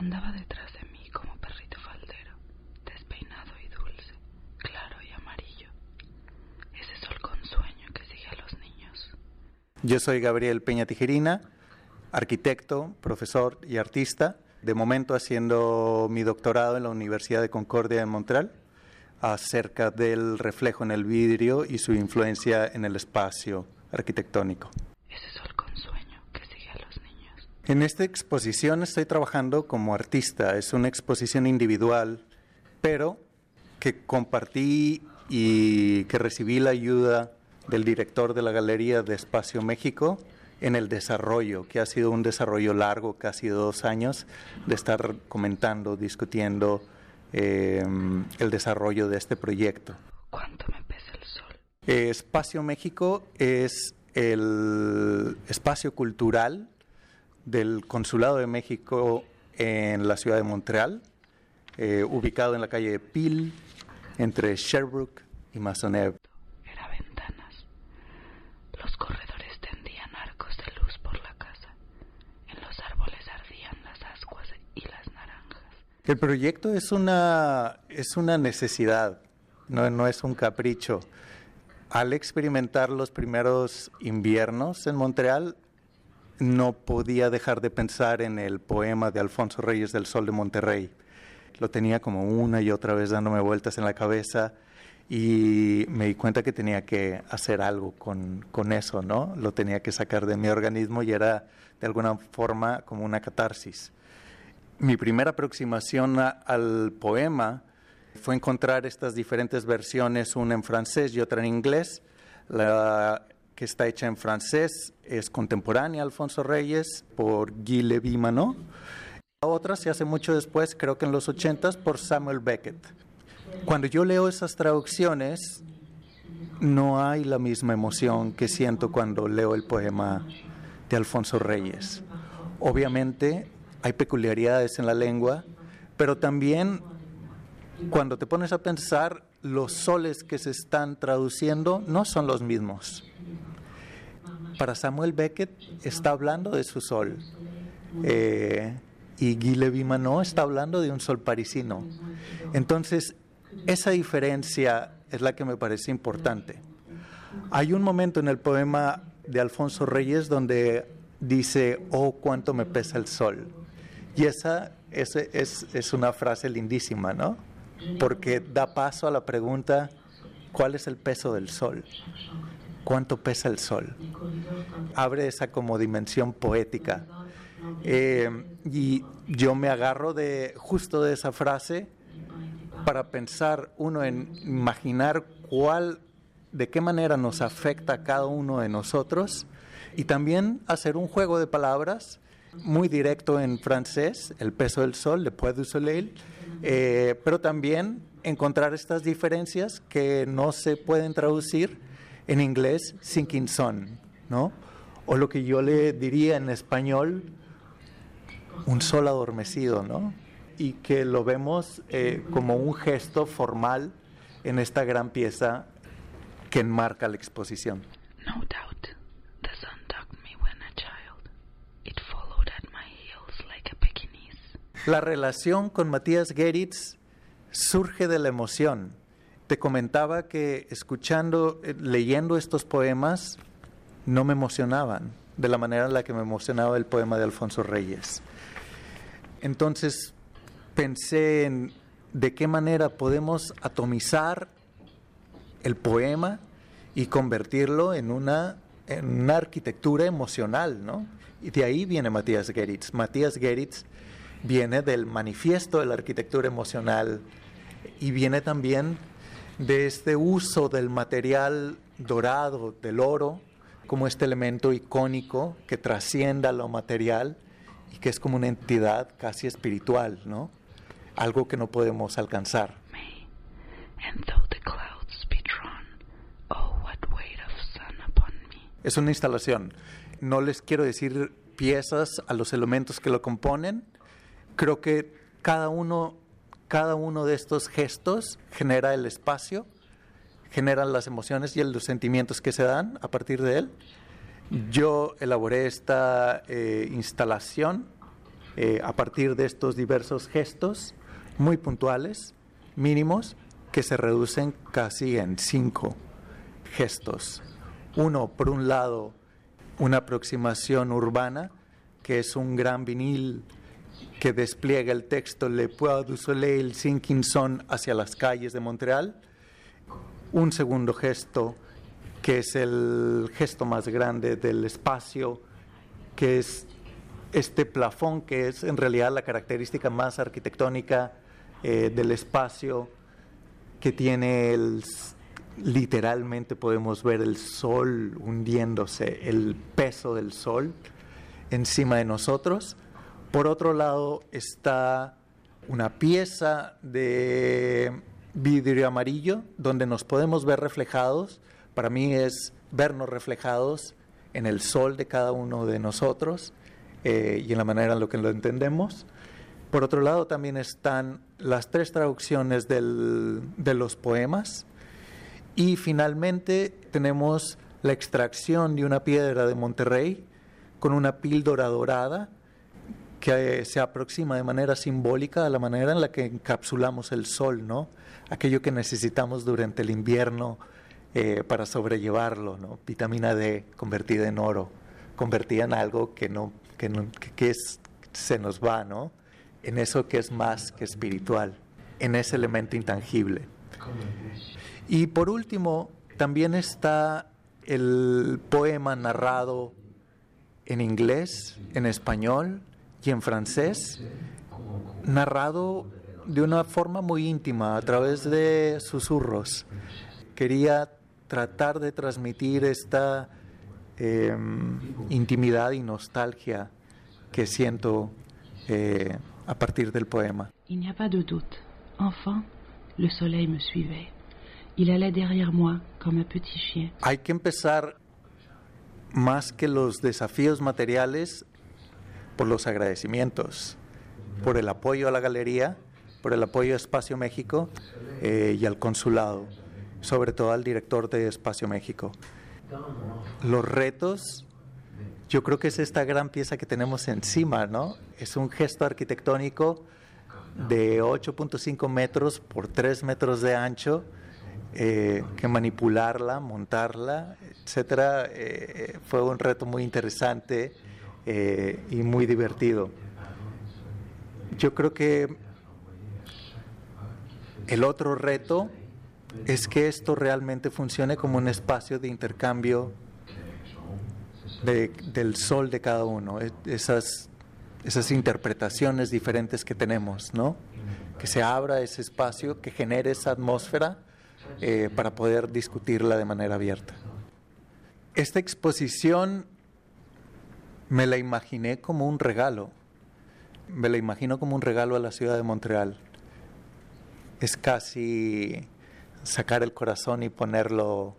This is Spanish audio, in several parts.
Andaba detrás de mí como perrito faldero, despeinado y dulce, claro y amarillo. Ese sol con sueño que sigue a los niños. Yo soy Gabriel Peña Tijerina, arquitecto, profesor y artista. De momento haciendo mi doctorado en la Universidad de Concordia en Montreal acerca del reflejo en el vidrio y su influencia en el espacio arquitectónico. Ese sol con sueño que sigue a los niños. En esta exposición estoy trabajando como artista. Es una exposición individual, pero que compartí y que recibí la ayuda del director de la Galería de Espacio México en el desarrollo, que ha sido un desarrollo largo, casi dos años, de estar comentando, discutiendo eh, el desarrollo de este proyecto. ¿Cuánto me pesa el sol? Eh, espacio México es el espacio cultural del Consulado de México en la ciudad de Montreal, eh, ubicado en la calle de Peel, entre Sherbrooke y Maisonneuve. Era ventanas. Los corredores tendían arcos de luz por la casa. En los árboles ardían las ascuas y las naranjas. El proyecto es una, es una necesidad, no, no es un capricho. Al experimentar los primeros inviernos en Montreal, no podía dejar de pensar en el poema de Alfonso Reyes del Sol de Monterrey. Lo tenía como una y otra vez dándome vueltas en la cabeza y me di cuenta que tenía que hacer algo con, con eso, ¿no? Lo tenía que sacar de mi organismo y era de alguna forma como una catarsis. Mi primera aproximación a- al poema fue encontrar estas diferentes versiones, una en francés y otra en inglés. La que está hecha en francés es contemporánea Alfonso Reyes por Guy Lévy-Manot. La otra se hace mucho después, creo que en los 80s, por Samuel Beckett. Cuando yo leo esas traducciones, no hay la misma emoción que siento cuando leo el poema de Alfonso Reyes. Obviamente hay peculiaridades en la lengua, pero también cuando te pones a pensar, los soles que se están traduciendo no son los mismos. Para Samuel Beckett está hablando de su sol. eh, y Guy Lévy-Manot está hablando de un sol parisino. Entonces, esa diferencia es la que me parece importante. Hay un momento en el poema de Alfonso Reyes donde dice, oh, cuánto me pesa el sol. Y esa, es, es una frase lindísima, ¿no? Porque da paso a la pregunta, ¿cuál es el peso del sol? ¿Cuánto pesa el sol? Abre esa como dimensión poética. Eh, y yo me agarro de justo de esa frase para pensar uno en imaginar cuál, de qué manera nos afecta a cada uno de nosotros y también hacer un juego de palabras muy directo en francés, el peso del sol, le poids du soleil, eh, pero también encontrar estas diferencias que no se pueden traducir en inglés sinking sun, ¿no? O lo que yo le diría en español, un sol adormecido, ¿no? Y que lo vemos eh, como un gesto formal en esta gran pieza que enmarca la exposición. No doubt, La relación con Matías Geritz surge de la emoción. Te comentaba que escuchando, eh, leyendo estos poemas, no me emocionaban de la manera en la que me emocionaba el poema de Alfonso Reyes. Entonces pensé en de qué manera podemos atomizar el poema y convertirlo en una, en una arquitectura emocional, ¿no? Y de ahí viene Matías Geritz. Matías Geritz viene del manifiesto de la arquitectura emocional y viene también de este uso del material dorado, del oro, como este elemento icónico que trasciende a lo material y que es como una entidad casi espiritual, ¿no? Algo que no podemos alcanzar. Oh. Es una instalación. No les quiero decir piezas a los elementos que lo componen. Creo que cada uno, cada uno de estos gestos genera el espacio, generan las emociones y los sentimientos que se dan a partir de él. Yo elaboré esta eh, instalación eh, a partir de estos diversos gestos muy puntuales, mínimos, que se reducen casi en cinco gestos. Uno, por un lado, una aproximación urbana, que es un gran vinil que despliega el texto Le Poids du Soleil Sinking Sun hacia las calles de Montreal. Un segundo gesto, que es el gesto más grande del espacio, que es este plafón, que es en realidad la característica más arquitectónica eh, del espacio, que tiene el, literalmente podemos ver el sol hundiéndose, el peso del sol encima de nosotros. Por otro lado está una pieza de vidrio amarillo donde nos podemos ver reflejados. Para mí es vernos reflejados en el sol de cada uno de nosotros eh, y en la manera en la que lo entendemos. Por otro lado también están las tres traducciones de los poemas y finalmente tenemos la extracción de una piedra de Monterrey con una píldora dorada que se aproxima de manera simbólica a la manera en la que encapsulamos el sol, ¿no? Aquello que necesitamos durante el invierno eh, para sobrellevarlo, ¿no? Vitamina D convertida en oro, convertida en algo que no, que, no, que es, se nos va, ¿no? En eso que es más que espiritual, en ese elemento intangible. Y por último, también está el poema narrado en inglés, en español y en francés, narrado de una forma muy íntima, a través de susurros. Quería tratar de transmitir esta eh, intimidad y nostalgia que siento eh, a partir del poema. Il n'y a pas de doute. Enfin, le soleil me suivait. Il allait derrière moi comme un petit chien. Hay que empezar más que los desafíos materiales, por los agradecimientos, por el apoyo a la galería, por el apoyo a Espacio México eh, y al consulado, sobre todo al director de Espacio México. Los retos, yo creo que es esta gran pieza que tenemos encima, ¿no? Es un gesto arquitectónico de 8.5 metros por 3 metros de ancho, eh, que manipularla, montarla, etcétera, eh, fue un reto muy interesante eh, y muy divertido. Yo creo que el otro reto es que esto realmente funcione como un espacio de intercambio del sol de cada uno, esas, esas interpretaciones diferentes que tenemos, ¿no? Que se abra ese espacio, que genere esa atmósfera eh, para poder discutirla de manera abierta. Esta exposición me la imaginé como un regalo, me la imagino como un regalo a la ciudad de Montreal. Es casi sacar el corazón y ponerlo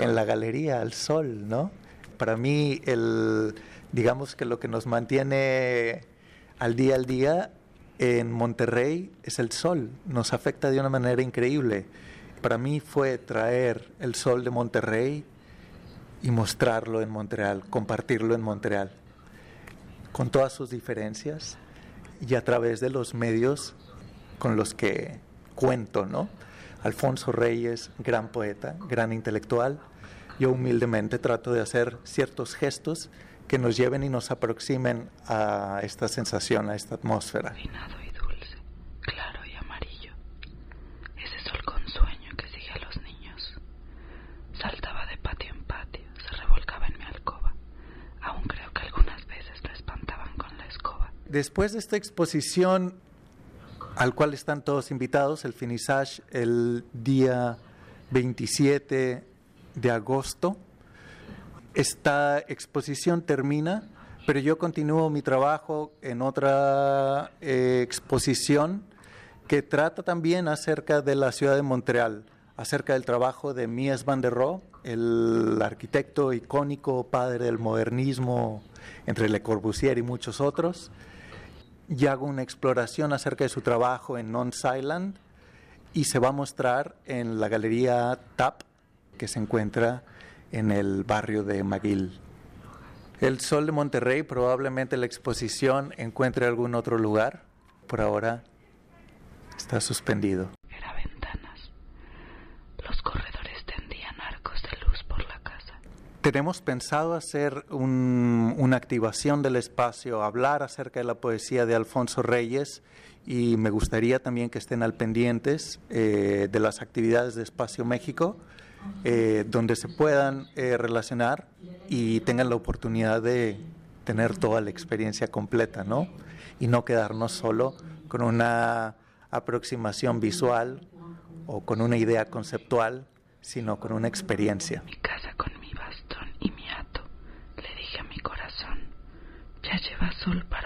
en la galería, al sol, ¿no? Para mí, el, digamos que lo que nos mantiene al día al día en Monterrey es el sol, nos afecta de una manera increíble. Para mí fue traer el sol de Monterrey y mostrarlo en Montreal, compartirlo en Montreal, con todas sus diferencias y a través de los medios con los que cuento, ¿no? Alfonso Reyes, gran poeta, gran intelectual, yo humildemente trato de hacer ciertos gestos que nos lleven y nos aproximen a esta sensación, a esta atmósfera. Después de esta exposición, al cual están todos invitados, el finissage el día 27 de agosto, esta exposición termina, pero yo continúo mi trabajo en otra eh, exposición que trata también acerca de la ciudad de Montreal, acerca del trabajo de Mies van der Rohe, el arquitecto icónico, padre del modernismo entre Le Corbusier y muchos otros y hago una exploración acerca de su trabajo en Nonce Island y se va a mostrar en la galería TAP que se encuentra en el barrio de McGill. El Sol de Monterrey, probablemente la exposición encuentre algún otro lugar. Por ahora está suspendido. Era ventanas. Los corredores tendían arcos de luz por la casa. Tenemos pensado hacer un- una activación del espacio, hablar acerca de la poesía de Alfonso Reyes y me gustaría también que estén al pendientes eh, de las actividades de Espacio México, eh, donde se puedan eh, relacionar y tengan la oportunidad de tener toda la experiencia completa, ¿no? Y no quedarnos solo con una aproximación visual o con una idea conceptual, sino con una experiencia. Mi casa con mi bastón y mi hato. Le dije a mi corazón, ya lleva sol para